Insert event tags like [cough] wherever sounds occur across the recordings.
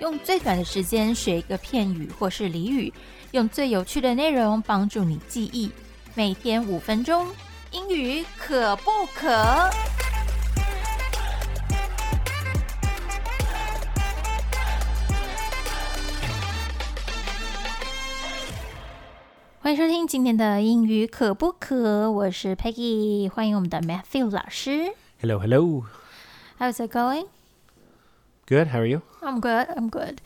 用最短的时间学一个片语或是俚语，用最有趣的内容帮助你记忆。每天五分钟，英语可不可？欢迎收听今天的英语可不可？我是 Peggy，欢迎我们的 Matthew 老师。 Hello, hello. How's it going? Good. How are you? I'm good. I'm good.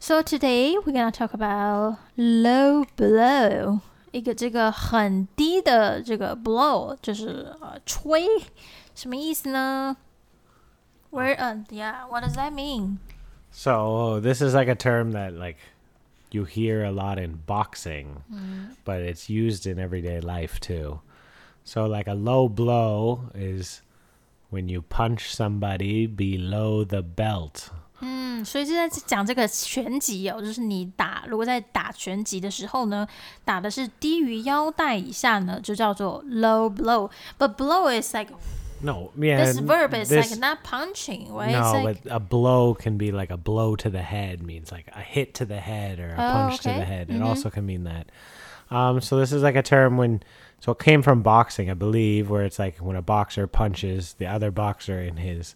So today we're gonna talk about low blow. 一个这个很低的这个 blow 就是呃吹，什么意思呢？Where? Uh, yeah. What does that mean? So this is like a term that like you hear a lot in boxing, but it's used in everyday life too. So like a low blow is when you punch somebody below the belt. 嗯，所以是在讲这个拳击哦，就是你打如果在打拳击的时候呢，打的是低于腰带以下呢，就叫做 low blow. But blow is like no, yeah. this verb is this- like not punching, right? no, like but a blow can be like a blow to the head means like a hit to the head or a Oh, punch to the head. It also can mean that. Um, so this is like a term when so it came from boxing, I believe, where it's like when a boxer punches the other boxer in his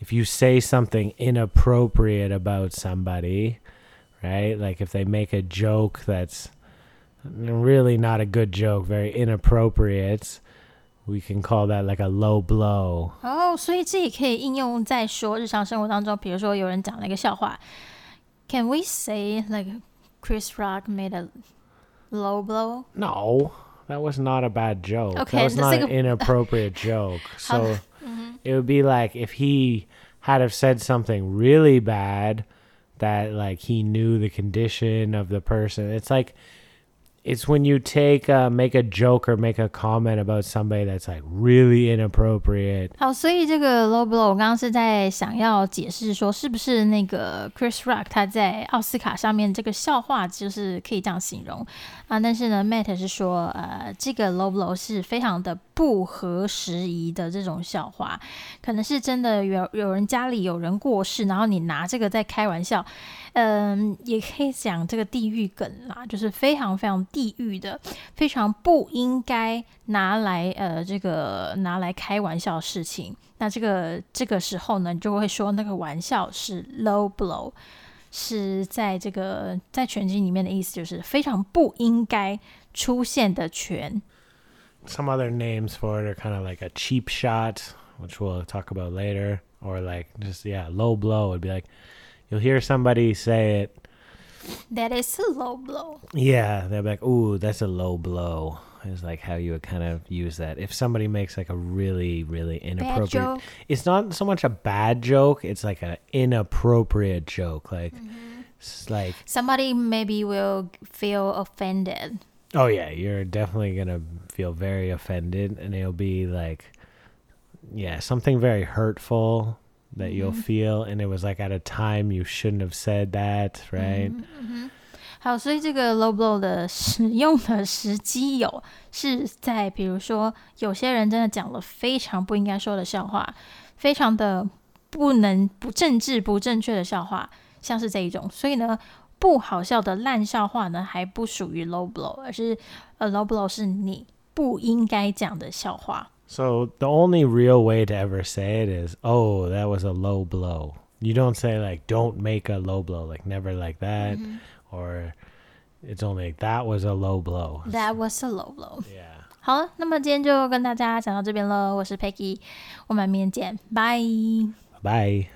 if you say something inappropriate about somebody, right? Like if they make a joke that's really not a good joke, very inappropriate, we can call that like a low blow. 哦，所以这也可以应用在说日常生活当中，比如说有人讲了一个笑话，Can we say like Chris Rock made a low blow？ No, that was not a bad joke. Okay, that was that's not like an [laughs] a- inappropriate joke. How- So it would be like if he had have said something really bad that like he knew the condition of the person. It's like it's when you take uh, make a joke or make a comment about somebody that's like really inappropriate. 好，所以这个 low blow，我刚刚是在想要解释说，是不是那个 Chris Rock 他在奥斯卡上面这个笑话就是可以这样形容啊？但是呢，Matt 是说，呃，这个 low blow 是非常的 不合时宜的这种笑话，可能是真的有有人家里有人过世，然后你拿这个在开玩笑，嗯，也可以讲这个地狱梗啦，就是非常非常地狱的，非常不应该拿来呃这个拿来开玩笑的事情。那这个这个时候呢，你就会说那个玩笑是 low blow，是在这个在拳击里面的意思就是非常不应该出现的拳。Some other names for it are kind of like a cheap shot, which we'll talk about later, or like just yeah, low blow would be like you'll hear somebody say it That is a low blow. Yeah, they're like, "Ooh, that's a low blow." Is like how you would kind of use that. If somebody makes like a really, really inappropriate, joke. it's not so much a bad joke; it's like an inappropriate joke. Like, mm-hmm. it's like, Somebody maybe will feel offended. oh yeah, you're definitely gonna feel very offended, and it'll be like, yeah, something very hurtful that you'll feel, and it was like at a time you shouldn't have said that, right? 好，所以这个 low blow 的使用的时机有是在，比如说有些人真的讲了非常不应该说的笑话，非常的不能不政治不正确的笑话，像是这一种。所以呢， 不好笑的烂笑话呢，还不属于 low blow，而是呃 low blow 是你不应该讲的笑话。So the only real way to ever say it is, "Oh, that was a low blow." You don't say like, "Don't make a low blow," like never like that, or it's only like that was a low blow. That was a low blow。Yeah. 好了，那么今天就跟大家讲到这边了，我是 Peggy，我们明天见，拜。Bye.